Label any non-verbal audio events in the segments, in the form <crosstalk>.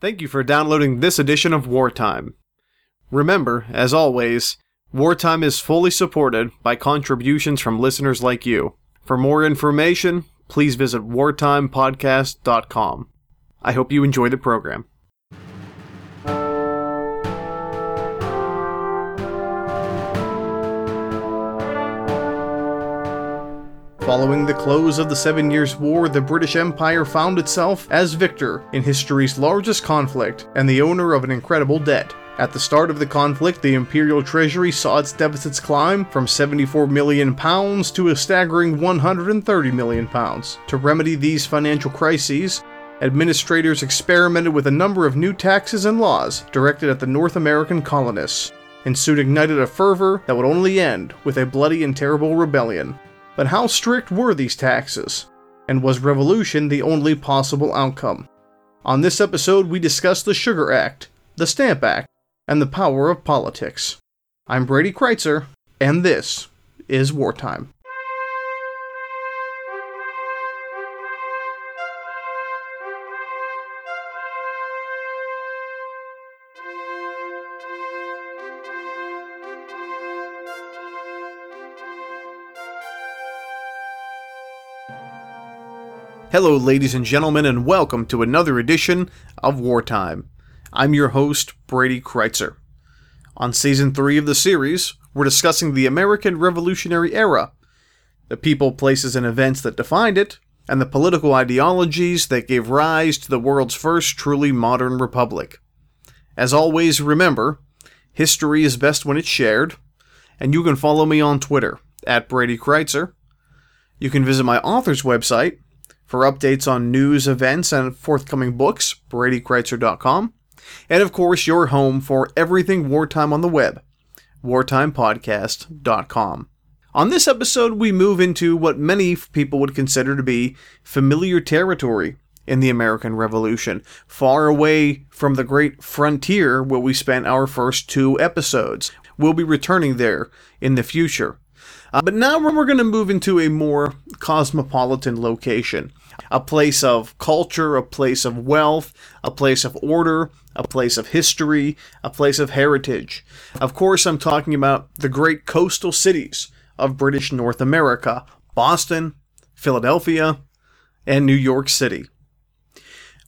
Thank you for downloading this edition of Wartime. Remember, as always, Wartime is fully supported by contributions from listeners like you. For more information, please visit wartimepodcast.com. I hope you enjoy the program. Following the close of the Seven Years' War, the British Empire found itself as victor in history's largest conflict and the owner of an incredible debt. At the start of the conflict, the Imperial Treasury saw its deficits climb from 74 million pounds to a staggering 130 million pounds. To remedy these financial crises, administrators experimented with a number of new taxes and laws directed at the North American colonists, and soon ignited a fervor that would only end with a bloody and terrible rebellion. But how strict were these taxes? And was revolution the only possible outcome? On this episode, we discuss the Sugar Act, the Stamp Act, and the power of politics. I'm Brady Crytzer, and this is Wartime. Hello, ladies and gentlemen, and welcome to another edition of Wartime. I'm your host, Brady Crytzer. On season 3 of the series, we're discussing the American Revolutionary Era, the people, places, and events that defined it, and the political ideologies that gave rise to the world's first truly modern republic. As always, remember, history is best when it's shared, and you can follow me on Twitter, at Brady Crytzer. You can visit my author's website, for updates on news, events, and forthcoming books, BradyCrytzer.com. And of course, your home for everything wartime on the web, wartimepodcast.com. On this episode, we move into what many people would consider to be familiar territory in the American Revolution, far away from the great frontier where we spent our first two episodes. We'll be returning there in the future. Uh, but now we're going to move into a more cosmopolitan location, a place of culture, a place of wealth, a place of order, a place of history, a place of heritage. Of course, I'm talking about the great coastal cities of British North America Boston, Philadelphia, and New York City.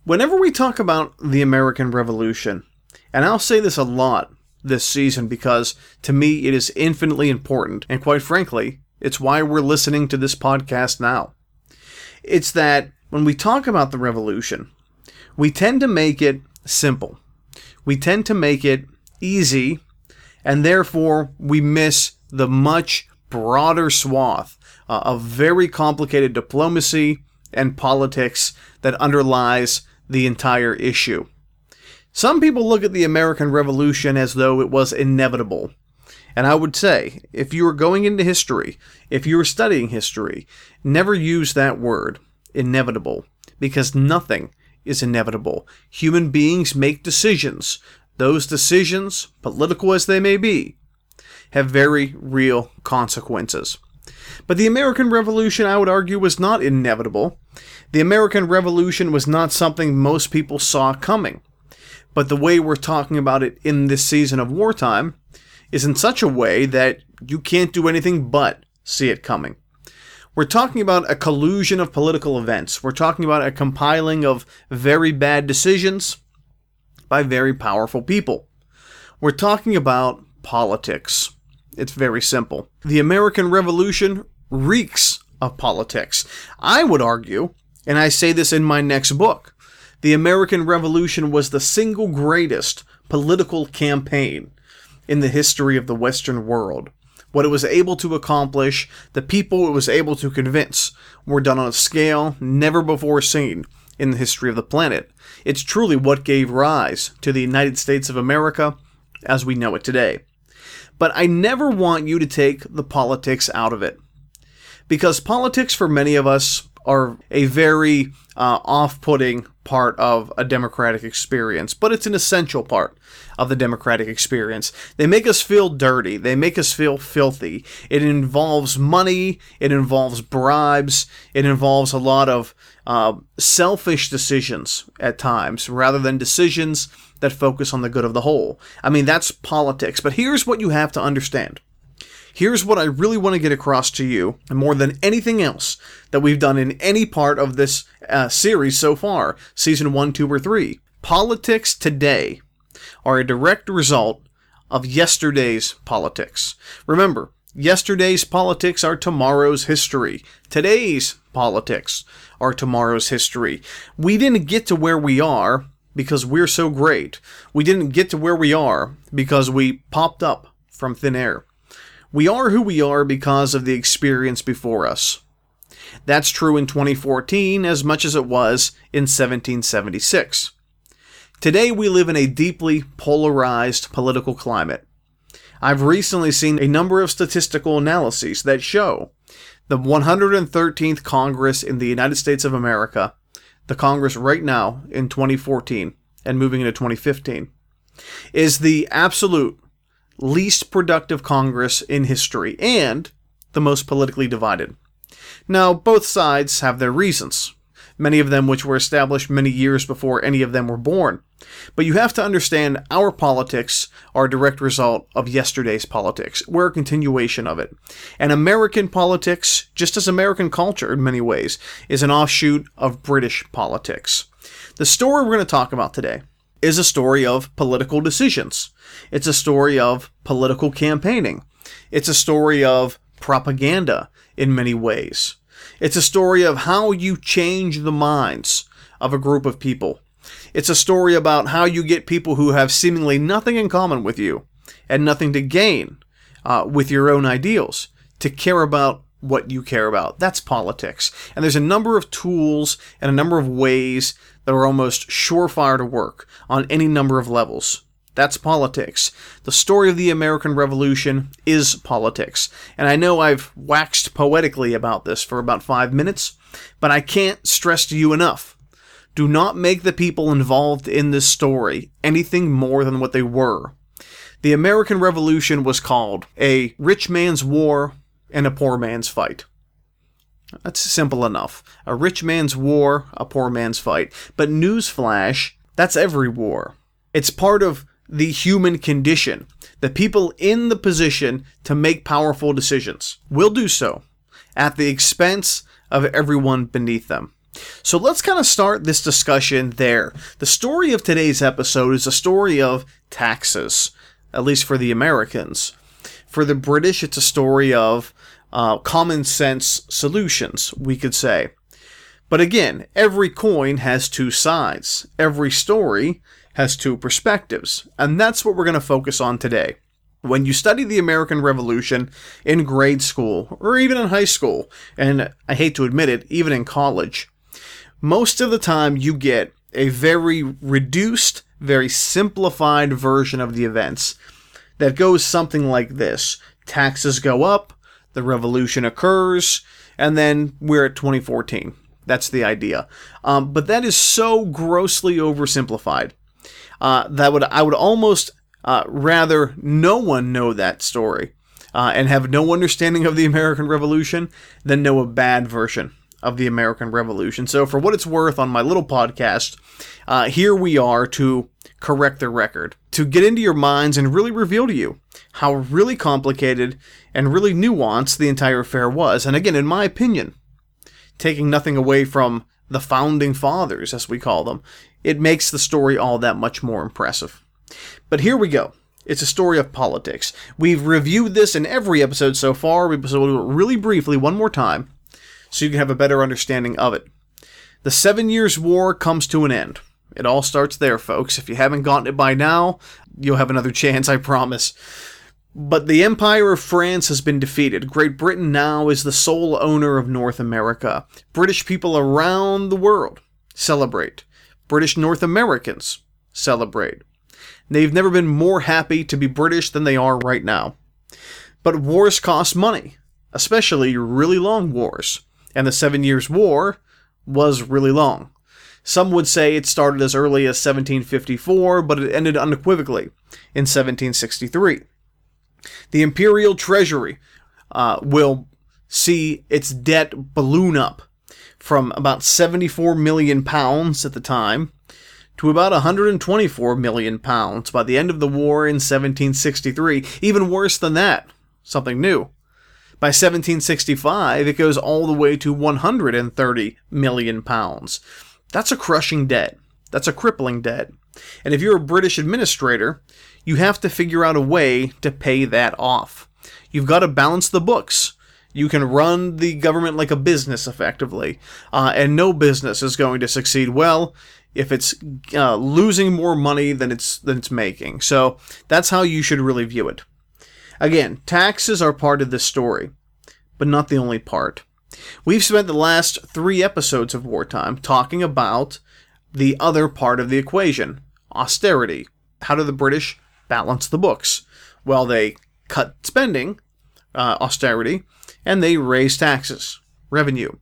Whenever we talk about the American Revolution, and I'll say this a lot this season because to me it is infinitely important, and quite frankly, it's why we're listening to this podcast now. It's that when we talk about the revolution, we tend to make it simple. We tend to make it easy, and therefore we miss the much broader swath uh, of very complicated diplomacy and politics that underlies the entire issue. Some people look at the American Revolution as though it was inevitable. And I would say, if you are going into history, if you are studying history, never use that word, inevitable, because nothing is inevitable. Human beings make decisions. Those decisions, political as they may be, have very real consequences. But the American Revolution, I would argue, was not inevitable. The American Revolution was not something most people saw coming. But the way we're talking about it in this season of wartime is in such a way that you can't do anything but see it coming. We're talking about a collusion of political events. We're talking about a compiling of very bad decisions by very powerful people. We're talking about politics. It's very simple. The American Revolution reeks of politics. I would argue, and I say this in my next book, the American Revolution was the single greatest political campaign in the history of the Western world. What it was able to accomplish, the people it was able to convince, were done on a scale never before seen in the history of the planet. It's truly what gave rise to the United States of America as we know it today. But I never want you to take the politics out of it. Because politics for many of us are a very uh, off putting part of a democratic experience, but it's an essential part of the democratic experience. They make us feel dirty, they make us feel filthy. It involves money, it involves bribes, it involves a lot of uh, selfish decisions at times rather than decisions that focus on the good of the whole. I mean, that's politics, but here's what you have to understand. Here's what I really want to get across to you, and more than anything else that we've done in any part of this uh, series so far, season one, two, or three. Politics today are a direct result of yesterday's politics. Remember, yesterday's politics are tomorrow's history. Today's politics are tomorrow's history. We didn't get to where we are because we're so great. We didn't get to where we are because we popped up from thin air. We are who we are because of the experience before us. That's true in 2014 as much as it was in 1776. Today we live in a deeply polarized political climate. I've recently seen a number of statistical analyses that show the 113th Congress in the United States of America, the Congress right now in 2014 and moving into 2015, is the absolute least productive Congress in history and the most politically divided. Now, both sides have their reasons, many of them which were established many years before any of them were born. But you have to understand our politics are a direct result of yesterday's politics. We're a continuation of it. And American politics, just as American culture in many ways, is an offshoot of British politics. The story we're going to talk about today is a story of political decisions. It's a story of political campaigning. It's a story of propaganda in many ways. It's a story of how you change the minds of a group of people. It's a story about how you get people who have seemingly nothing in common with you and nothing to gain uh, with your own ideals to care about what you care about. That's politics. And there's a number of tools and a number of ways that are almost surefire to work on any number of levels. That's politics. The story of the American Revolution is politics. And I know I've waxed poetically about this for about five minutes, but I can't stress to you enough. Do not make the people involved in this story anything more than what they were. The American Revolution was called a rich man's war and a poor man's fight. That's simple enough. A rich man's war, a poor man's fight. But newsflash, that's every war. It's part of the human condition. The people in the position to make powerful decisions will do so at the expense of everyone beneath them. So let's kind of start this discussion there. The story of today's episode is a story of taxes, at least for the Americans. For the British, it's a story of uh, common sense solutions, we could say. But again, every coin has two sides. Every story has two perspectives. And that's what we're going to focus on today. When you study the American Revolution in grade school, or even in high school, and I hate to admit it, even in college, most of the time you get a very reduced, very simplified version of the events that goes something like this taxes go up, the revolution occurs, and then we're at 2014. That's the idea. Um, but that is so grossly oversimplified uh, that would I would almost uh, rather no one know that story uh, and have no understanding of the American Revolution than know a bad version of the American Revolution. So, for what it's worth, on my little podcast, uh, here we are to correct the record, to get into your minds and really reveal to you how really complicated and really nuanced the entire affair was. And again, in my opinion, taking nothing away from the founding fathers, as we call them, it makes the story all that much more impressive. But here we go. It's a story of politics. We've reviewed this in every episode so far, so we'll do it really briefly one more time so you can have a better understanding of it. The Seven Years' War comes to an end. It all starts there, folks. If you haven't gotten it by now, you'll have another <laughs> chance, I promise. But the Empire of France has been defeated. Great Britain now is the sole owner of North America. British people around the world celebrate. British North Americans celebrate. They've never been more happy to be British than they are right now. But wars cost money, especially really long wars. And the Seven Years' War was really long. Some would say it started as early as 1754, but it ended unequivocally in 1763. The imperial treasury uh, will see its debt balloon up from about 74 million pounds at the time to about 124 million pounds by the end of the war in 1763. Even worse than that, something new. By 1765, it goes all the way to 130 million pounds. That's a crushing debt. That's a crippling debt. And if you're a British administrator, you have to figure out a way to pay that off. You've got to balance the books. You can run the government like a business effectively, uh, and no business is going to succeed well if it's uh, losing more money than it's than it's making. So that's how you should really view it. Again, taxes are part of this story, but not the only part. We've spent the last three episodes of Wartime talking about the other part of the equation austerity. How do the British balance the books? Well, they cut spending, uh, austerity, and they raise taxes, revenue.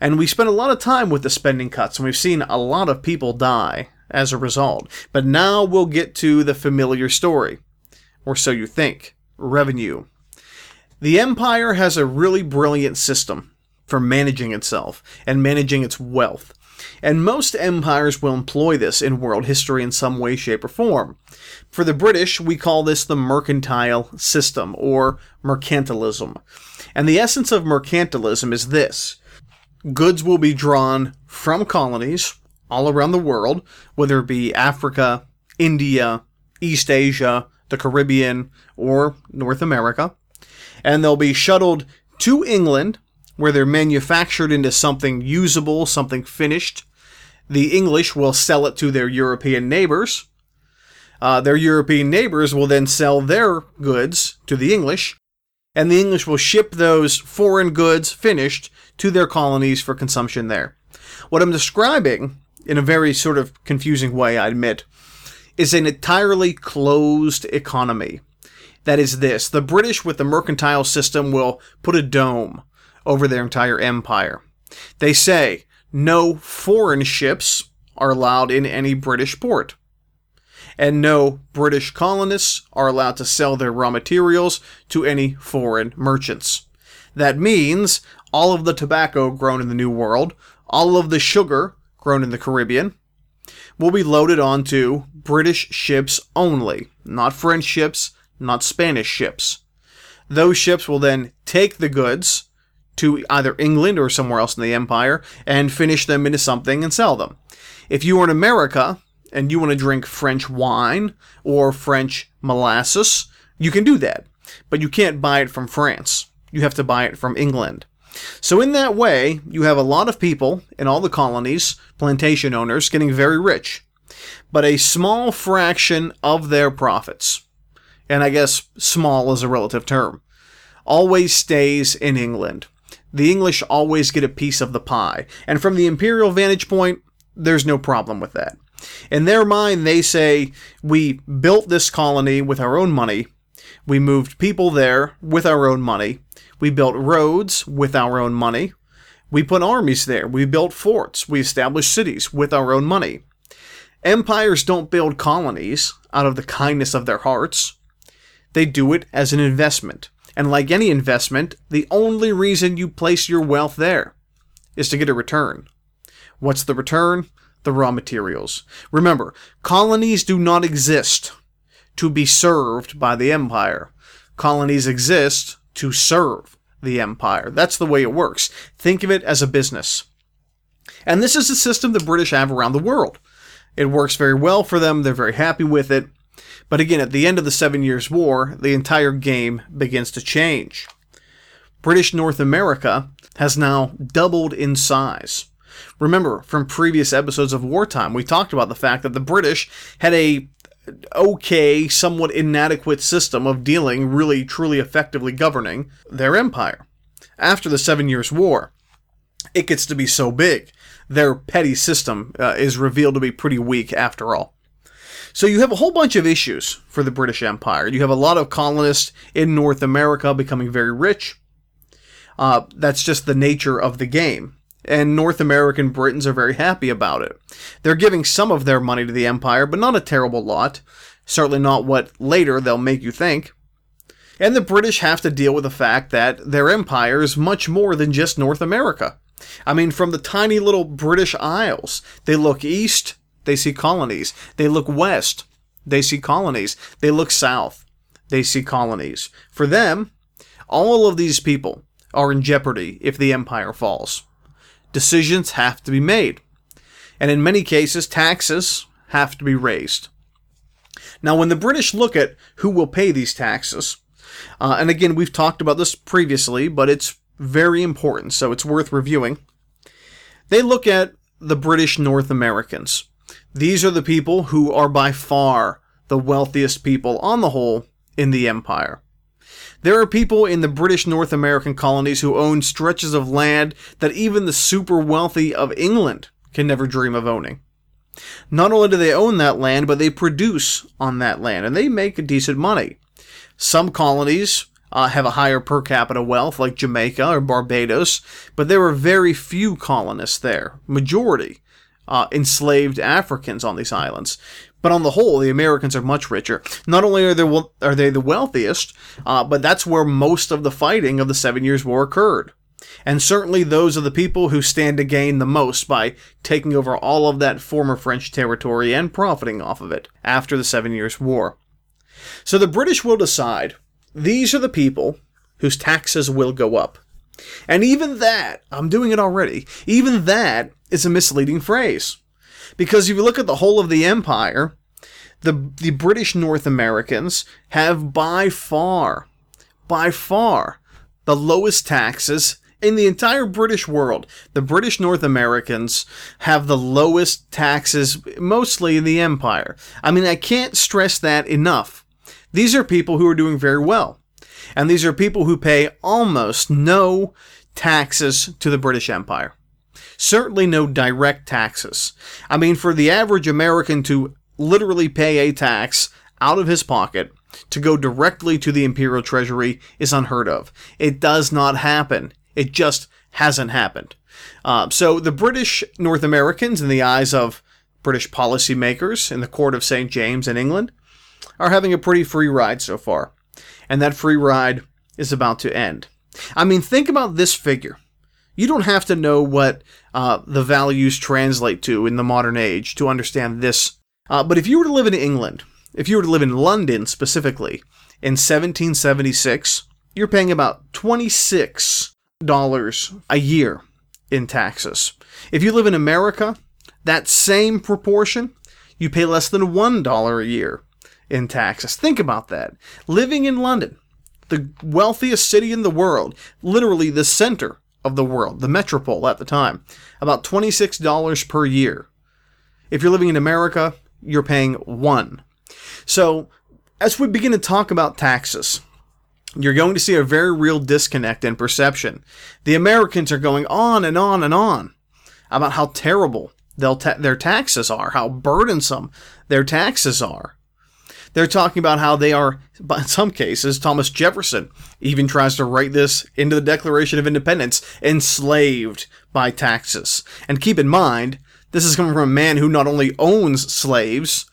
And we spent a lot of time with the spending cuts, and we've seen a lot of people die as a result. But now we'll get to the familiar story, or so you think revenue. The Empire has a really brilliant system for managing itself and managing its wealth. And most empires will employ this in world history in some way, shape, or form. For the British, we call this the mercantile system or mercantilism. And the essence of mercantilism is this goods will be drawn from colonies all around the world, whether it be Africa, India, East Asia, the Caribbean, or North America, and they'll be shuttled to England where they're manufactured into something usable, something finished. The English will sell it to their European neighbors. Uh, their European neighbors will then sell their goods to the English, and the English will ship those foreign goods finished to their colonies for consumption there. What I'm describing, in a very sort of confusing way, I admit, is an entirely closed economy. That is this the British, with the mercantile system, will put a dome over their entire empire. They say no foreign ships are allowed in any British port. And no British colonists are allowed to sell their raw materials to any foreign merchants. That means all of the tobacco grown in the New World, all of the sugar grown in the Caribbean, will be loaded onto British ships only, not French ships, not Spanish ships. Those ships will then take the goods to either England or somewhere else in the empire and finish them into something and sell them. If you are in America and you want to drink French wine or French molasses, you can do that. But you can't buy it from France. You have to buy it from England. So, in that way, you have a lot of people in all the colonies, plantation owners, getting very rich, but a small fraction of their profits, and I guess small is a relative term, always stays in England the English always get a piece of the pie. And from the imperial vantage point, there's no problem with that. In their mind, they say, we built this colony with our own money. We moved people there with our own money. We built roads with our own money. We put armies there. We built forts. We established cities with our own money. Empires don't build colonies out of the kindness of their hearts. They do it as an investment. And like any investment, the only reason you place your wealth there is to get a return. What's the return? The raw materials. Remember, colonies do not exist to be served by the empire. Colonies exist to serve the empire. That's the way it works. Think of it as a business. And this is the system the British have around the world. It works very well for them, they're very happy with it. But again, at the end of the Seven Years' War, the entire game begins to change. British North America has now doubled in size. Remember from previous episodes of Wartime, we talked about the fact that the British had a okay, somewhat inadequate system of dealing really truly effectively governing their empire. After the Seven Years' War, it gets to be so big, their petty system uh, is revealed to be pretty weak after all. So you have a whole bunch of issues for the British Empire. You have a lot of colonists in North America becoming very rich. Uh, that's just the nature of the game. And North American Britons are very happy about it. They're giving some of their money to the Empire, but not a terrible lot. Certainly not what later they'll make you think. And the British have to deal with the fact that their empire is much more than just North America. I mean, from the tiny little British Isles, they look east, they see colonies. They look west, they see colonies. They look south, they see colonies. For them, all of these people are in jeopardy if the empire falls. Decisions have to be made. And in many cases, taxes have to be raised. Now, when the British look at who will pay these taxes, uh, and again, we've talked about this previously, but it's very important, so it's worth reviewing. They look at the British North Americans. These are the people who are by far the wealthiest people on the whole in the empire. There are people in the British North American colonies who own stretches of land that even the super wealthy of England can never dream of owning. Not only do they own that land, but they produce on that land, and they make decent money. Some colonies uh, have a higher per capita wealth, like Jamaica or Barbados, but there are very few colonists there. Majority uh, enslaved Africans on these islands. But on the whole, the Americans are much richer. Not only are they, are they the wealthiest, uh, but that's where most of the fighting of the Seven Years' War occurred. And certainly those are the people who stand to gain the most by taking over all of that former French territory and profiting off of it after the Seven Years' War. So the British will decide these are the people whose taxes will go up. And even that, I'm doing it already, even that is a misleading phrase. Because if you look at the whole of the empire, the, the British North Americans have by far, by far, the lowest taxes in the entire British world. The British North Americans have the lowest taxes, mostly in the empire. I mean, I can't stress that enough. These are people who are doing very well. And these are people who pay almost no taxes to the British Empire. Certainly no direct taxes. I mean, for the average American to literally pay a tax out of his pocket to go directly to the imperial treasury is unheard of. It does not happen. It just hasn't happened. Uh, so the British North Americans, in the eyes of British policymakers in the court of St. James in England, are having a pretty free ride so far. And that free ride is about to end. I mean, think about this figure. You don't have to know what uh, the values translate to in the modern age to understand this. Uh, but if you were to live in England, if you were to live in London specifically, in 1776, you're paying about $26 a year in taxes. If you live in America, that same proportion, you pay less than $1 a year in taxes. Think about that. Living in London, the wealthiest city in the world, literally the center of the world, the metropole at the time, about $26 per year. If you're living in America, you're paying one. So, as we begin to talk about taxes, you're going to see a very real disconnect in perception. The Americans are going on and on and on about how terrible ta- their taxes are, how burdensome their taxes are. They're talking about how they are, in some cases, Thomas Jefferson even tries to write this into the Declaration of Independence, enslaved by taxes. And keep in mind, this is coming from a man who not only owns slaves,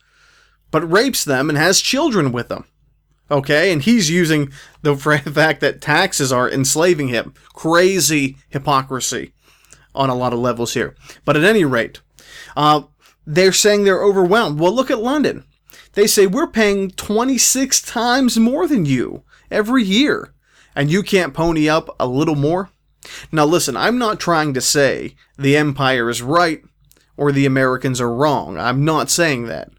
but rapes them and has children with them. Okay, and he's using the <laughs> fact that taxes are enslaving him. Crazy hypocrisy on a lot of levels here. But at any rate, uh, they're saying they're overwhelmed. Well, look at London. They say we're paying 26 times more than you every year, and you can't pony up a little more? Now, listen, I'm not trying to say the Empire is right or the Americans are wrong. I'm not saying that.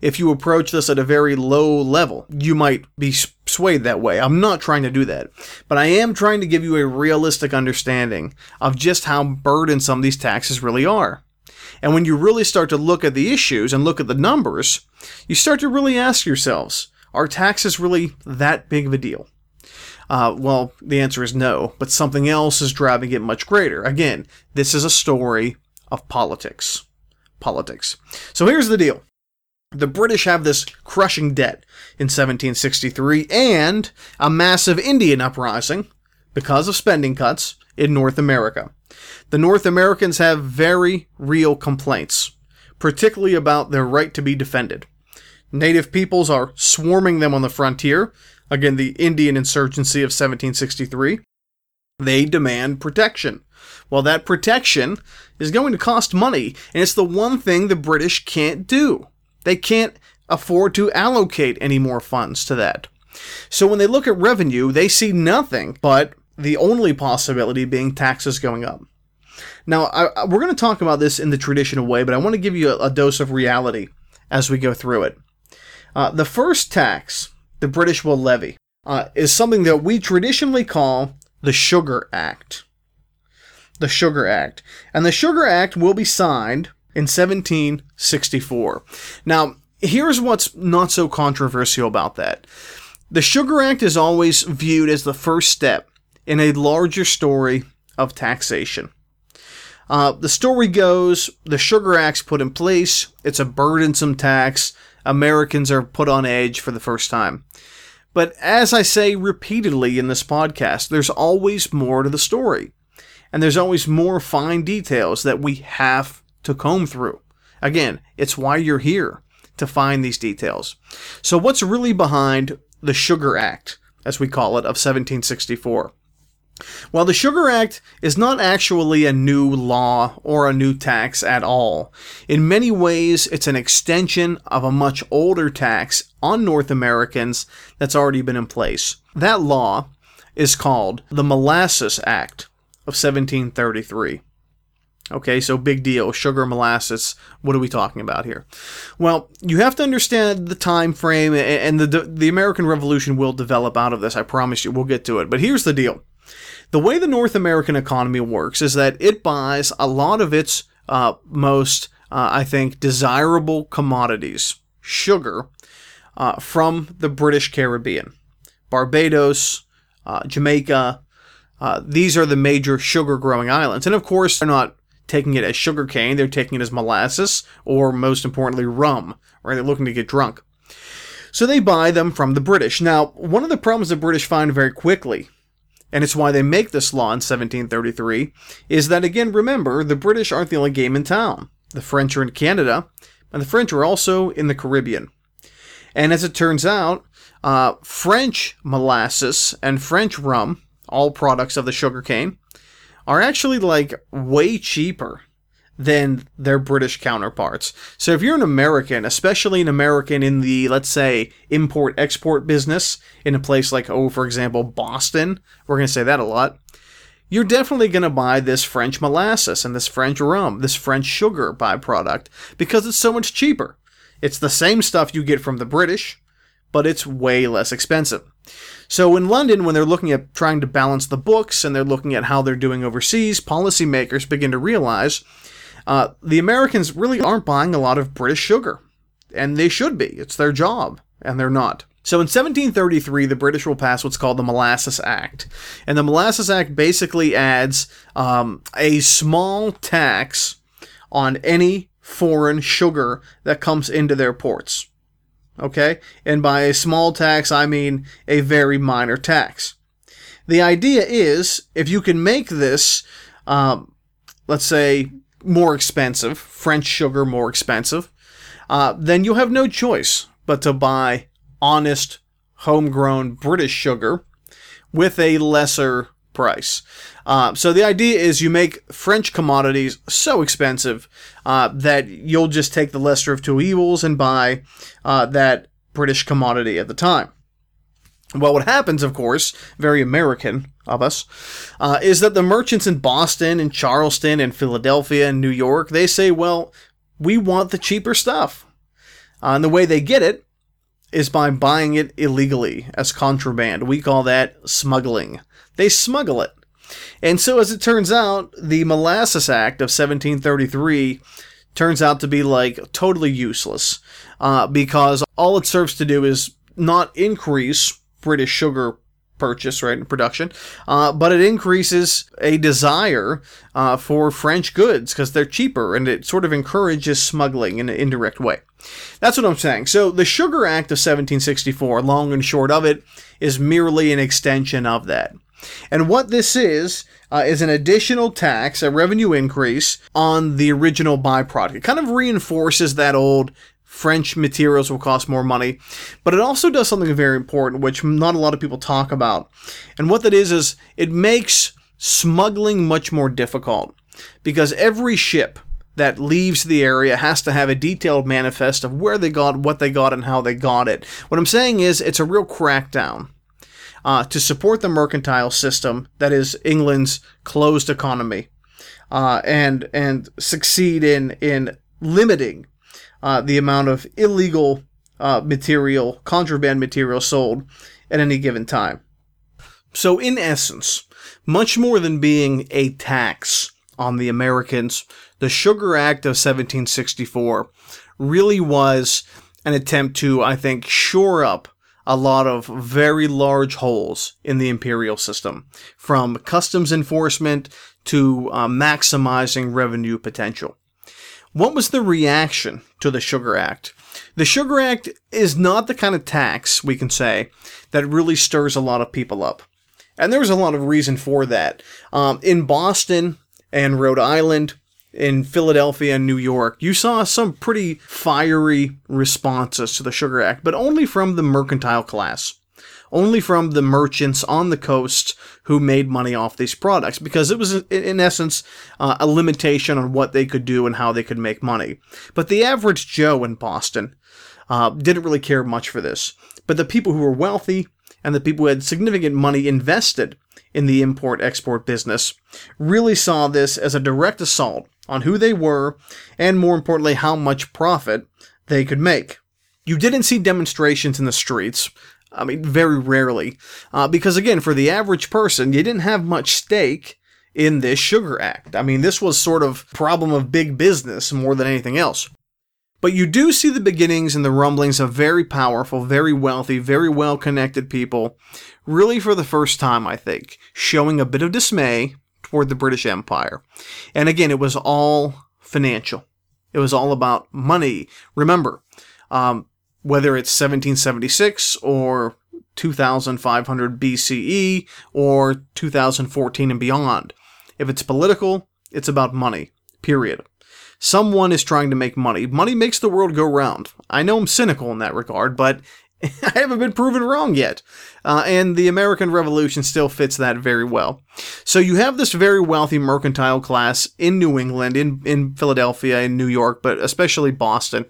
If you approach this at a very low level, you might be swayed that way. I'm not trying to do that. But I am trying to give you a realistic understanding of just how burdensome these taxes really are. And when you really start to look at the issues and look at the numbers, you start to really ask yourselves, are taxes really that big of a deal? Uh, well, the answer is no, but something else is driving it much greater. Again, this is a story of politics. Politics. So here's the deal. The British have this crushing debt in 1763 and a massive Indian uprising because of spending cuts in North America. The North Americans have very real complaints, particularly about their right to be defended. Native peoples are swarming them on the frontier, again, the Indian insurgency of 1763. They demand protection. Well, that protection is going to cost money, and it's the one thing the British can't do. They can't afford to allocate any more funds to that. So when they look at revenue, they see nothing but the only possibility being taxes going up. Now, I, we're going to talk about this in the traditional way, but I want to give you a, a dose of reality as we go through it. Uh, the first tax the British will levy uh, is something that we traditionally call the Sugar Act. The Sugar Act. And the Sugar Act will be signed in 1764. Now, here's what's not so controversial about that. The Sugar Act is always viewed as the first step in a larger story of taxation. Uh, the story goes the Sugar Act's put in place, it's a burdensome tax, Americans are put on edge for the first time. But as I say repeatedly in this podcast, there's always more to the story. And there's always more fine details that we have to comb through. Again, it's why you're here to find these details. So, what's really behind the Sugar Act, as we call it, of 1764? Well, the Sugar Act is not actually a new law or a new tax at all. In many ways, it's an extension of a much older tax on North Americans that's already been in place. That law is called the Molasses Act of 1733. Okay, so big deal. Sugar, molasses. What are we talking about here? Well, you have to understand the time frame, and the the American Revolution will develop out of this. I promise you. We'll get to it. But here's the deal: the way the North American economy works is that it buys a lot of its uh, most, uh, I think, desirable commodities, sugar, uh, from the British Caribbean, Barbados, uh, Jamaica. Uh, these are the major sugar growing islands. And of course, they're not taking it as sugar cane, they're taking it as molasses, or most importantly, rum, right? They're looking to get drunk. So they buy them from the British. Now, one of the problems the British find very quickly and it's why they make this law in 1733, is that again, remember, the British aren't the only game in town. The French are in Canada, and the French are also in the Caribbean. And as it turns out, uh, French molasses and French rum, all products of the sugarcane, are actually like way cheaper than their British counterparts. So if you're an American, especially an American in the, let's say, import export business in a place like, oh, for example, Boston, we're going to say that a lot, you're definitely going to buy this French molasses and this French rum, this French sugar byproduct, because it's so much cheaper. It's the same stuff you get from the British, but it's way less expensive. So in London, when they're looking at trying to balance the books and they're looking at how they're doing overseas, policymakers begin to realize uh, the Americans really aren't buying a lot of British sugar, and they should be. It's their job, and they're not. So in 1733, the British will pass what's called the Molasses Act. And the Molasses Act basically adds um, a small tax on any foreign sugar that comes into their ports. Okay? And by a small tax, I mean a very minor tax. The idea is if you can make this, um, let's say, more expensive, French sugar more expensive, uh, then you'll have no choice but to buy honest, homegrown British sugar with a lesser price. Uh, so the idea is you make French commodities so expensive uh, that you'll just take the lesser of two evils and buy uh, that British commodity at the time. Well, what happens, of course, very American of us, uh, is that the merchants in Boston and Charleston and Philadelphia and New York, they say, well, we want the cheaper stuff. Uh, and the way they get it is by buying it illegally as contraband. We call that smuggling. They smuggle it. And so, as it turns out, the Molasses Act of 1733 turns out to be like totally useless uh, because all it serves to do is not increase British sugar purchase, right, in production, uh, but it increases a desire uh, for French goods because they're cheaper and it sort of encourages smuggling in an indirect way. That's what I'm saying. So the Sugar Act of 1764, long and short of it, is merely an extension of that. And what this is, uh, is an additional tax, a revenue increase on the original byproduct. It kind of reinforces that old French materials will cost more money, but it also does something very important, which not a lot of people talk about. And what that is, is it makes smuggling much more difficult because every ship that leaves the area has to have a detailed manifest of where they got, what they got, and how they got it. What I'm saying is, it's a real crackdown uh, to support the mercantile system that is England's closed economy, uh, and and succeed in in limiting uh, the amount of illegal uh, material, contraband material sold at any given time. So, in essence, much more than being a tax on the Americans, the Sugar Act of 1764 really was an attempt to, I think, shore up a lot of very large holes in the imperial system, from customs enforcement to uh, maximizing revenue potential. What was the reaction to the Sugar Act? The Sugar Act is not the kind of tax, we can say, that really stirs a lot of people up. And there's a lot of reason for that. Um, in Boston and Rhode Island, in Philadelphia and New York, you saw some pretty fiery responses to the Sugar Act, but only from the mercantile class. Only from the merchants on the coast who made money off these products, because it was, in essence, uh, a limitation on what they could do and how they could make money. But the average Joe in Boston uh, didn't really care much for this. But the people who were wealthy and the people who had significant money invested in the import export business really saw this as a direct assault on who they were and, more importantly, how much profit they could make. You didn't see demonstrations in the streets. I mean, very rarely. Uh, because, again, for the average person, you didn't have much stake in this Sugar Act. I mean, this was sort of problem of big business more than anything else. But you do see the beginnings and the rumblings of very powerful, very wealthy, very well connected people, really for the first time, I think, showing a bit of dismay toward the British Empire. And again, it was all financial. It was all about money. Remember, um, whether it's 1776 or 2500 BCE or 2014 and beyond, if it's political, it's about money. Period. Someone is trying to make money. Money makes the world go round. I know I'm cynical in that regard, but <laughs> I haven't been proven wrong yet. Uh, and the American Revolution still fits that very well. So you have this very wealthy mercantile class in New England, in, in Philadelphia, in New York, but especially Boston,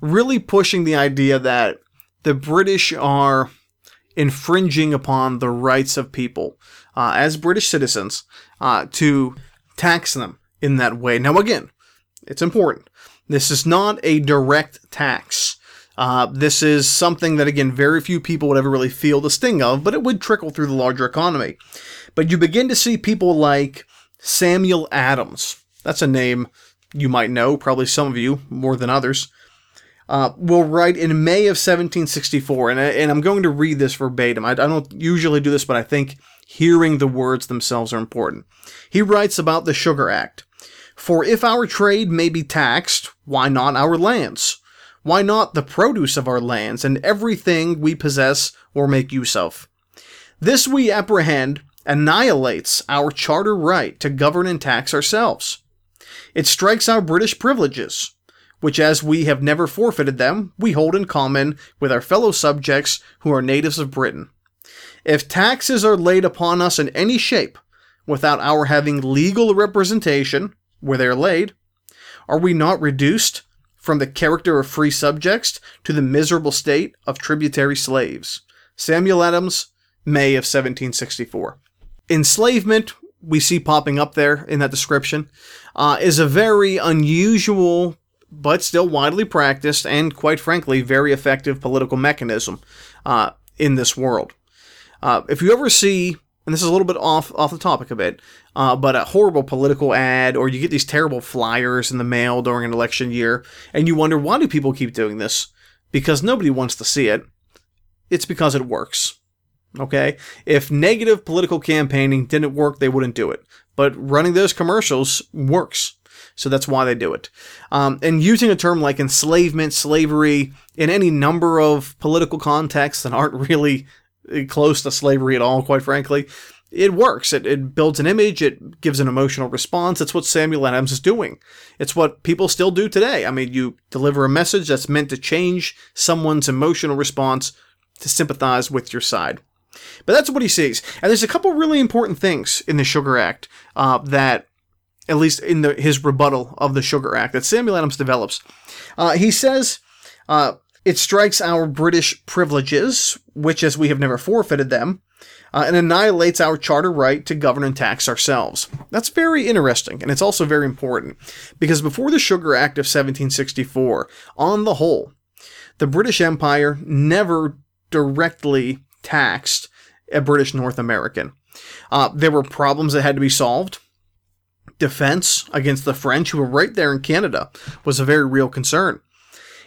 really pushing the idea that the British are infringing upon the rights of people uh, as British citizens uh, to tax them in that way. Now, again, it's important. This is not a direct tax. Uh, this is something that, again, very few people would ever really feel the sting of, but it would trickle through the larger economy. But you begin to see people like Samuel Adams. That's a name you might know, probably some of you more than others. Uh, will write in May of 1764, and, I, and I'm going to read this verbatim. I, I don't usually do this, but I think hearing the words themselves are important. He writes about the Sugar Act. For if our trade may be taxed, why not our lands? Why not the produce of our lands and everything we possess or make use of? This we apprehend annihilates our charter right to govern and tax ourselves. It strikes our British privileges, which, as we have never forfeited them, we hold in common with our fellow subjects who are natives of Britain. If taxes are laid upon us in any shape, without our having legal representation, where they are laid? Are we not reduced from the character of free subjects to the miserable state of tributary slaves? Samuel Adams, May of 1764. Enslavement, we see popping up there in that description, uh, is a very unusual but still widely practiced and, quite frankly, very effective political mechanism uh, in this world. Uh, if you ever see and this is a little bit off off the topic a bit, uh, but a horrible political ad, or you get these terrible flyers in the mail during an election year, and you wonder why do people keep doing this? Because nobody wants to see it. It's because it works. Okay? If negative political campaigning didn't work, they wouldn't do it. But running those commercials works. So that's why they do it. Um, and using a term like enslavement, slavery, in any number of political contexts that aren't <laughs> really close to slavery at all, quite frankly, it works. It, it builds an image, it gives an emotional response. It's what Samuel Adams is doing. It's what people still do today. I mean, you deliver a message that's meant to change someone's emotional response to sympathize with your side. But that's what he sees. And there's a couple really important things in the Sugar Act uh, that, at least in the, his rebuttal of the Sugar Act, that Samuel Adams develops. Uh, he says, uh, it strikes our British privileges, which as we have never forfeited them, uh, and annihilates our charter right to govern and tax ourselves. That's very interesting, and it's also very important, because before the Sugar Act of 1764, on the whole, the British Empire never directly taxed a British North American. Uh, there were problems that had to be solved. Defense against the French, who were right there in Canada, was a very real concern.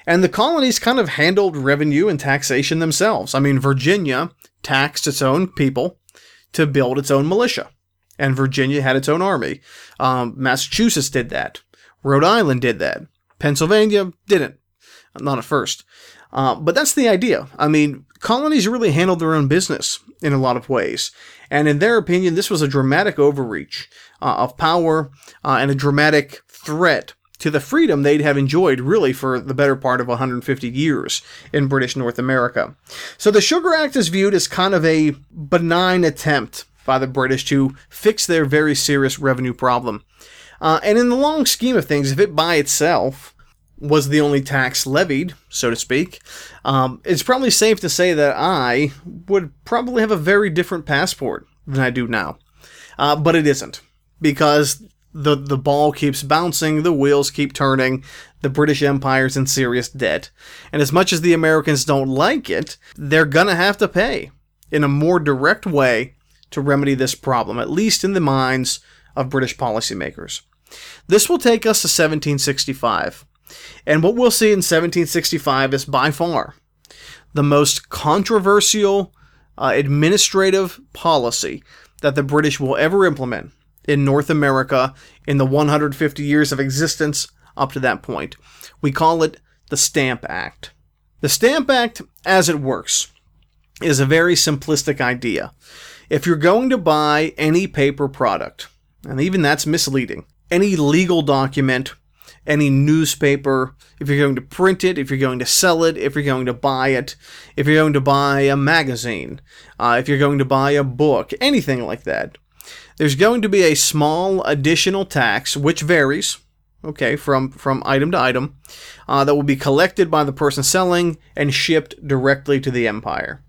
And the colonies kind of handled revenue and taxation themselves. I mean, Virginia taxed its own people to build its own militia, and Virginia had its own army. Um, Massachusetts did that. Rhode Island did that. Pennsylvania didn't. Not at first. Uh, but that's the idea. I mean, colonies really handled their own business in a lot of ways. And in their opinion, this was a dramatic overreach uh, of power uh, and a dramatic threat to the freedom they'd have enjoyed really for the better part of 150 years in British North America. So the Sugar Act is viewed as kind of a benign attempt by the British to fix their very serious revenue problem. Uh, and in the long scheme of things, if it by itself was the only tax levied, so to speak, um, it's probably safe to say that I would probably have a very different passport than I do now. Uh, but it isn't, because the, the ball keeps bouncing, the wheels keep turning, the British Empire's in serious debt. And as much as the Americans don't like it, they're gonna have to pay in a more direct way to remedy this problem, at least in the minds of British policymakers. This will take us to 1765. And what we'll see in 1765 is by far the most controversial uh, administrative policy that the British will ever implement in North America in the 150 years of existence up to that point. We call it the Stamp Act. The Stamp Act, as it works, is a very simplistic idea. If you're going to buy any paper product, and even that's misleading, any legal document any newspaper, if you're going to print it, if you're going to sell it, if you're going to buy it, if you're going to buy a magazine, uh, if you're going to buy a book, anything like that. There's going to be a small additional tax, which varies, okay, from, from item to item, uh, that will be collected by the person selling and shipped directly to the empire.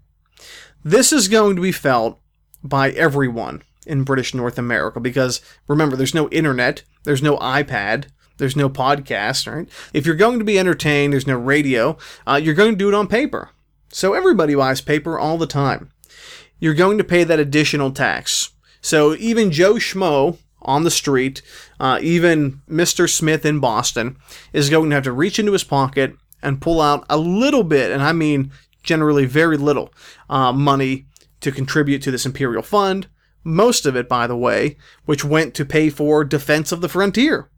This is going to be felt by everyone in British North America because remember, there's no internet, there's no iPad, there's no podcast, right? If you're going to be entertained, there's no radio. Uh, you're going to do it on paper. So everybody buys paper all the time. You're going to pay that additional tax. So even Joe Schmo on the street, uh, even Mr. Smith in Boston, is going to have to reach into his pocket and pull out a little bit, and I mean generally very little, uh, money to contribute to this imperial fund. Most of it, by the way, which went to pay for defense of the frontier.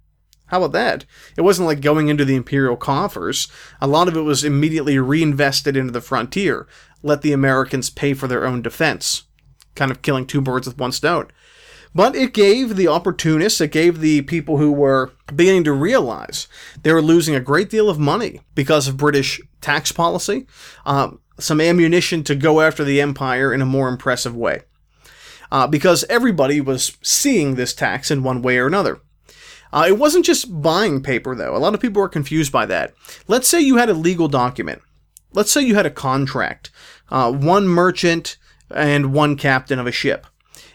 How about that? It wasn't like going into the imperial coffers. A lot of it was immediately reinvested into the frontier. Let the Americans pay for their own defense. Kind of killing two birds with one stone. But it gave the opportunists, it gave the people who were beginning to realize they were losing a great deal of money because of British tax policy, um, some ammunition to go after the empire in a more impressive way. Uh, because everybody was seeing this tax in one way or another. Uh, it wasn't just buying paper, though. A lot of people are confused by that. Let's say you had a legal document. Let's say you had a contract, uh, one merchant and one captain of a ship.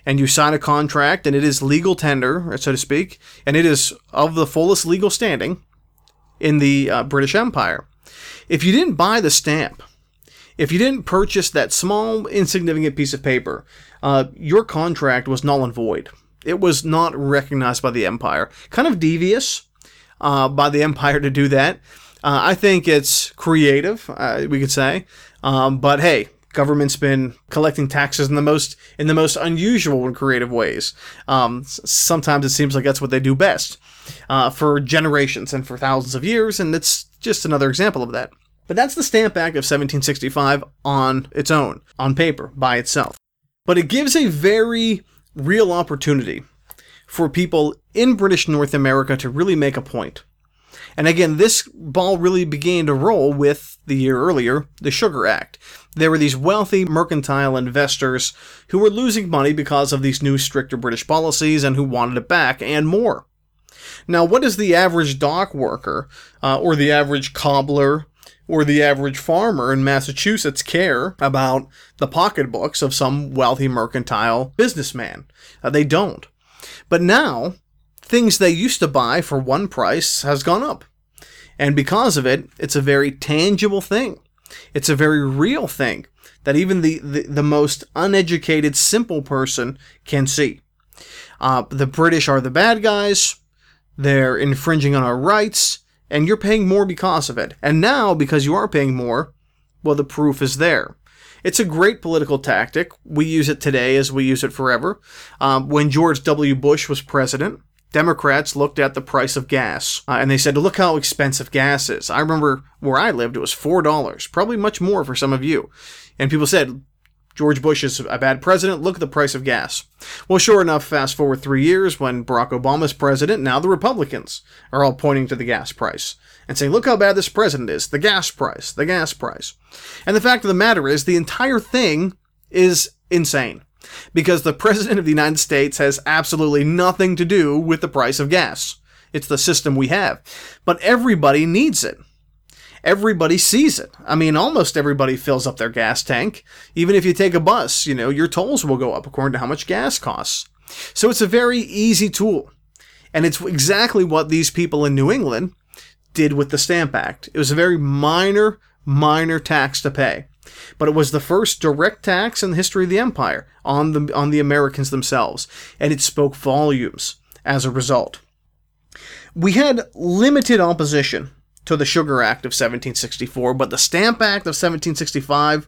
And you sign a contract, and it is legal tender, so to speak, and it is of the fullest legal standing in the uh, British Empire. If you didn't buy the stamp, if you didn't purchase that small, insignificant piece of paper, uh, your contract was null and void. It was not recognized by the Empire. Kind of devious uh, by the <laughs> Empire to do that. Uh, I think it's creative, uh, we could say. Um, but hey, government's been collecting taxes in the most in the most unusual and creative ways. Um, sometimes it seems like that's what they do best uh, for generations and for thousands of years, and it's just another example of that. But that's the Stamp Act of 1765 on its own, on paper, by itself. But it gives a very real opportunity for people in British North America to really make a point. And again, this ball really began to roll with the year earlier, the Sugar Act. There were these wealthy mercantile investors who were losing money because of these new stricter British policies and who wanted it back and more. Now, what does the average dock worker, uh, or the average cobbler, or the average farmer in Massachusetts care about the pocketbooks of some wealthy mercantile businessman? Uh, they don't. But now, things they used to buy for one price has gone up. And because of it, it's a very tangible thing. It's a very real thing that even the, the, the most uneducated, simple person can see. Uh, the British are the bad guys. They're infringing on our rights, and you're paying more because of it. And now, because you are paying more, well, the proof is there. It's a great political tactic. We use it today as we use it forever. Um, when George W. Bush was president, Democrats looked at the price of gas uh, and they said, look how expensive gas is. I remember where I lived, it was $4, probably much more for some of you. And people said, George Bush is a bad president. Look at the price of gas. Well, sure enough, fast forward three years when Barack Obama's president, now the Republicans are all pointing to the gas price and saying, look how bad this president is. The gas price, the gas price. And the fact of the matter is, the entire thing is insane because the President of the United States has absolutely nothing to do with the price of gas. It's the system we have. But everybody needs it. Everybody sees it. I mean, almost everybody fills up their gas tank. Even if you take a bus, you know, your tolls will go up according to how much gas costs. So it's a very easy tool. And it's exactly what these people in New England did with the Stamp Act. It was a very minor, minor tax to pay but it was the first direct tax in the history of the empire on the on the Americans themselves, and it spoke volumes as a result. We had limited opposition to the Sugar Act of 1764, but the Stamp Act of 1765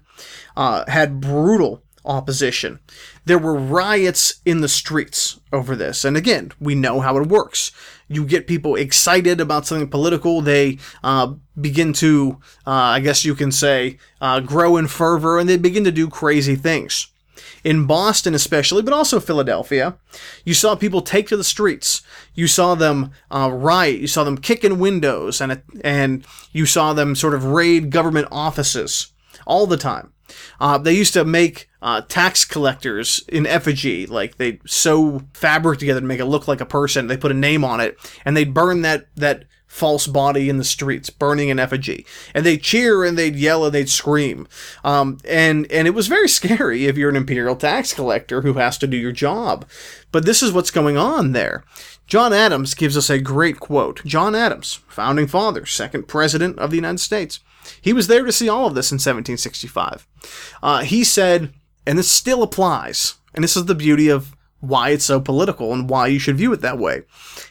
uh, had brutal opposition. There were riots in the streets over this. And again, we know how it works. You get people excited about something political. They uh, begin to, uh, I guess you can say, uh, grow in fervor and they begin to do crazy things. In Boston, especially, but also Philadelphia, you saw people take to the streets. You saw them uh, riot. You saw them kick in windows, and and you saw them sort of raid government offices all the time. Uh, they used to make uh, tax collectors in effigy, like they sew fabric together to make it look like a person. They put a name on it, and they'd burn that that false body in the streets, burning an effigy. And they'd cheer and they'd yell and they'd scream. Um, and and it was very scary if you're an imperial tax collector who has to do your job. But this is what's going on there. John Adams gives us a great quote. John Adams, founding father, second president of the United States. He was there to see all of this in 1765. Uh, he said, and this still applies, and this is the beauty of why it's so political and why you should view it that way.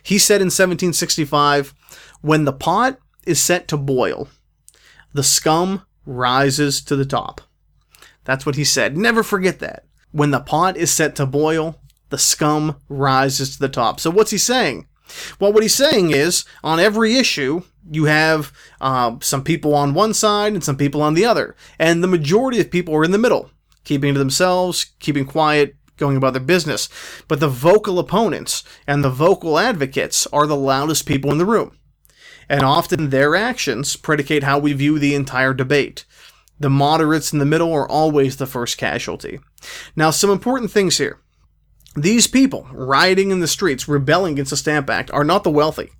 He said in 1765, when the pot is set to boil, the scum rises to the top. That's what he said. Never forget that. When the pot is set to boil, the scum rises to the top. So what's he saying? Well, what he's saying is, on every issue, you have uh, some people on one side and some people on the other. And the majority of people are in the middle, keeping to themselves, keeping quiet, going about their business. But the vocal opponents and the vocal advocates are the loudest people in the room. And often their actions predicate how we view the entire debate. The moderates in the middle are always the first casualty. Now, some important things here. These people rioting in the streets, rebelling against the Stamp Act, are not the wealthy.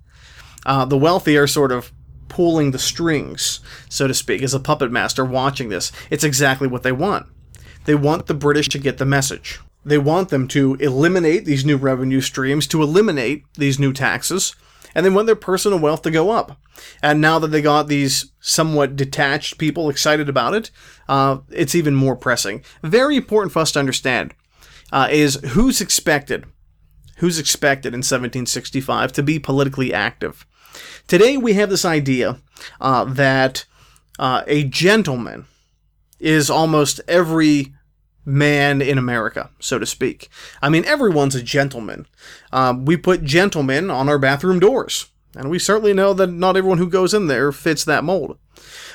Uh, the wealthy are sort of pulling the strings, so to speak, as a puppet master watching this. It's exactly what they want. They want the British to get the message. They want them to eliminate these new revenue streams, to eliminate these new taxes, and they want their personal wealth to go up. And now that they got these somewhat detached people excited about it, uh, it's even more pressing. Very important for us to understand uh, is who's expected, who's expected in 1765 to be politically active. Today we have this idea uh, that uh, a gentleman is almost every man in America, so to speak. I mean, everyone's a gentleman. Uh, we put gentlemen on our bathroom doors, and we certainly know that not everyone who goes in there fits that mold.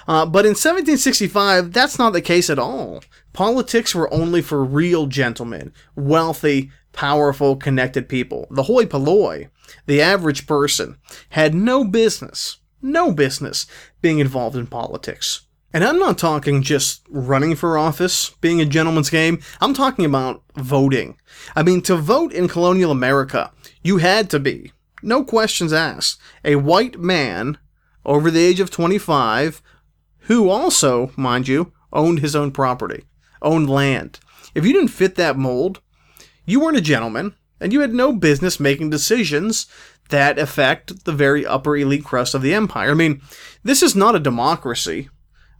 Uh, but in 1765, that's not the case at all. Politics were only for real gentlemen, wealthy, powerful, connected people. The hoi polloi, the average person, had no business, no business being involved in politics. And I'm not talking just running for office, being a gentleman's game. I'm talking about voting. I mean, to vote in colonial America, you had to be, no questions asked, a white man over the age of 25 who also, mind you, owned his own property, owned land. If you didn't fit that mold, you weren't a gentleman, and you had no business making decisions that affect the very upper elite crust of the empire. I mean, this is not a democracy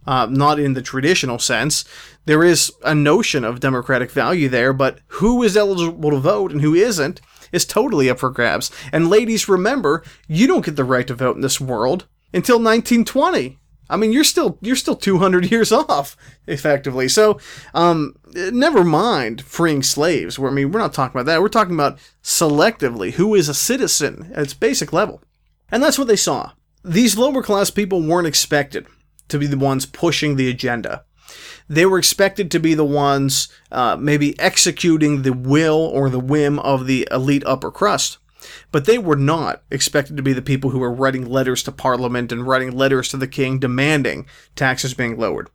uh, not in the traditional sense. There is a notion of democratic value there, but who is eligible to vote and who isn't is totally up for grabs. And ladies, remember, you don't get the right to vote in this world until 1920. I mean, you're still you're still 200 <laughs> years off, effectively. So, um, never mind freeing slaves. I mean, we're not talking about that. We're talking about selectively who is a citizen at its basic level, and that's what they saw. These lower class people weren't expected to be the ones pushing the agenda. They were expected to be the ones uh, maybe executing the will or the whim of the elite upper crust. But they were not expected to be the people who were writing letters to Parliament and writing letters to the king demanding taxes being lowered.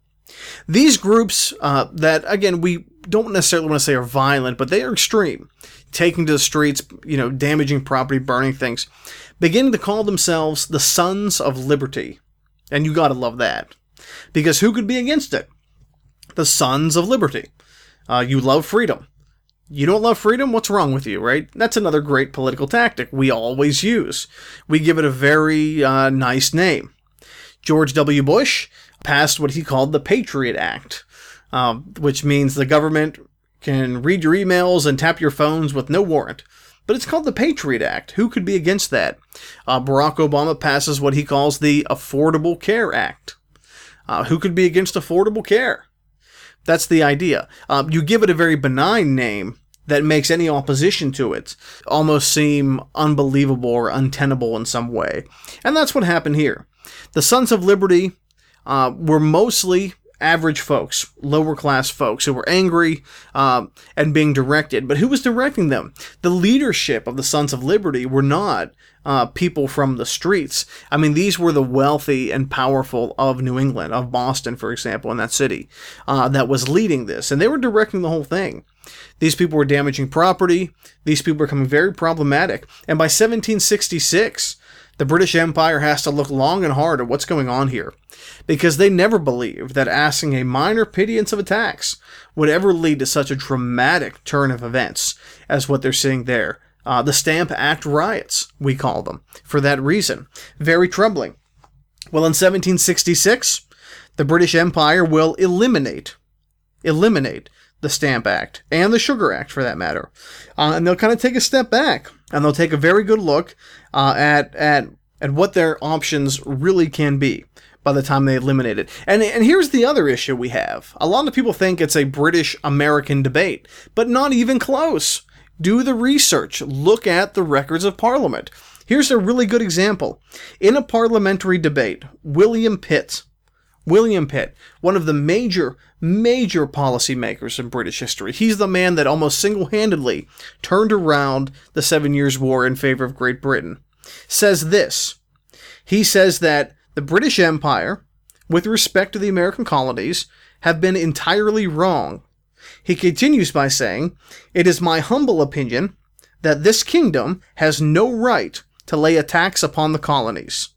These groups uh, that, again, we don't necessarily want to say are violent, but they are extreme, taking to the streets, you know, damaging property, burning things, beginning to call themselves the Sons of Liberty. And you gotta love that. Because who could be against it? The Sons of Liberty. Uh, you love freedom. You don't love freedom? What's wrong with you, right? That's another great political tactic we always use. We give it a very uh, nice name. George W. Bush passed what he called the Patriot Act, uh, which means the government can read your emails and tap your phones with no warrant. But it's called the Patriot Act. Who could be against that? Uh, Barack Obama passes what he calls the Affordable Care Act. Uh, who could be against affordable care? That's the idea. Uh, you give it a very benign name that makes any opposition to it almost seem unbelievable or untenable in some way. And that's what happened here. The Sons of Liberty uh, were mostly average folks, lower class folks who were angry uh, and being directed. But who was directing them? The leadership of the Sons of Liberty were not uh, people from the streets. I mean, these were the wealthy and powerful of New England, of Boston, for example, in that city, uh, that was leading this, and they were directing the whole thing. These people were damaging property. These people were becoming very problematic. And by 1766, the British Empire has to look long and hard at what's going on here, because they never believed that asking a minor pittance of a tax would ever lead to such a dramatic turn of events as what they're seeing there. Uh, the Stamp Act riots, we call them, for that reason. Very troubling. Well, in 1766, the British Empire will eliminate, eliminate the Stamp Act and the Sugar Act, for that matter, uh, and they'll kind of take a step back and they'll take a very good look uh, at at at what their options really can be by the time they eliminate it. And and here's the other issue we have. A lot of people think it's a British American debate, but not even close. Do the research. Look at the records of Parliament. Here's a really good example. In a parliamentary debate, William Pitt, William Pitt, one of the major, major policymakers in British history. He's the man that almost single handedly turned around the Seven Years' War in favor of Great Britain. Says this He says that the British Empire, with respect to the American colonies, have been entirely wrong. He continues by saying, It is my humble opinion that this kingdom has no right to lay a tax upon the colonies.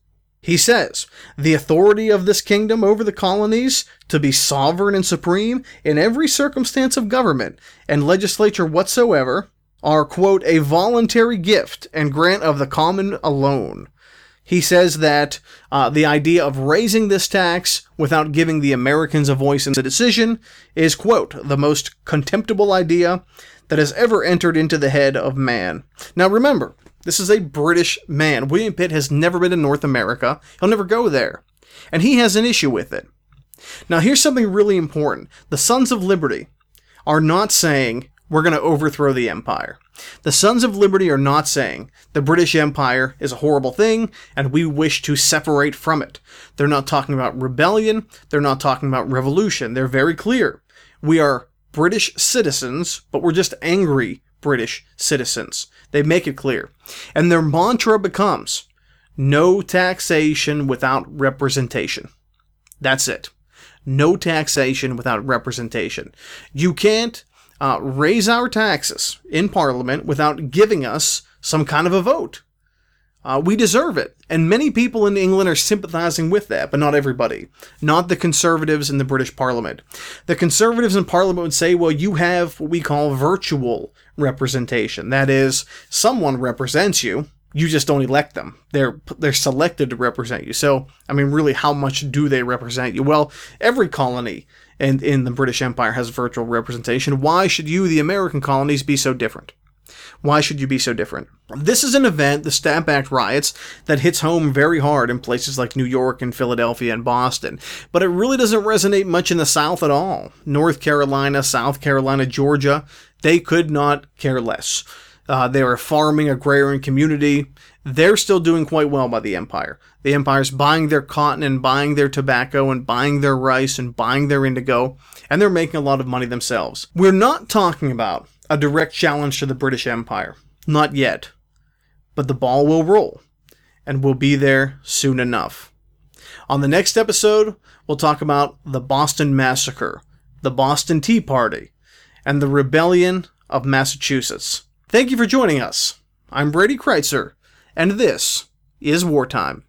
He says, The authority of this kingdom over the colonies to be sovereign and supreme in every circumstance of government and legislature whatsoever are, quote, a voluntary gift and grant of the common alone. He says that uh, the idea of raising this tax without giving the Americans a voice in the decision is, quote, the most contemptible idea that has ever entered into the head of man. Now remember, this is a British man. William Pitt has never been to North America. He'll never go there. And he has an issue with it. Now, here's something really important. The Sons of Liberty are not saying we're going to overthrow the empire. The Sons of Liberty are not saying the British Empire is a horrible thing and we wish to separate from it. They're not talking about rebellion. They're not talking about revolution. They're very clear. We are British citizens, but we're just angry British citizens. They make it clear. And their mantra becomes no taxation without representation. That's it. No taxation without representation. You can't uh, raise our taxes in Parliament without giving us some kind of a vote. Uh, we deserve it. And many people in England are sympathizing with that, but not everybody. Not the conservatives in the British Parliament. The conservatives in Parliament would say, well, you have what we call virtual representation. That is, someone represents you, you just don't elect them. They're they're selected to represent you. So, I mean, really, how much do they represent you? Well, every colony in, in the British Empire has virtual representation. Why should you, the American colonies, be so different? Why should you be so different? This is an event, the Stamp Act riots, that hits home very hard in places like New York and Philadelphia and Boston, but it really doesn't resonate much in the South at all. North Carolina, South Carolina, Georgia, they could not care less. Uh, they're a farming agrarian community. They're still doing quite well by the empire. The empire's buying their cotton and buying their tobacco and buying their rice and buying their indigo, and they're making a lot of money themselves. We're not talking about a direct challenge to the British Empire. Not yet. But the ball will roll, and we'll be there soon enough. On the next episode, we'll talk about the Boston Massacre, the Boston Tea Party, and the Rebellion of Massachusetts. Thank you for joining us. I'm Brady Crytzer, and this is Wartime.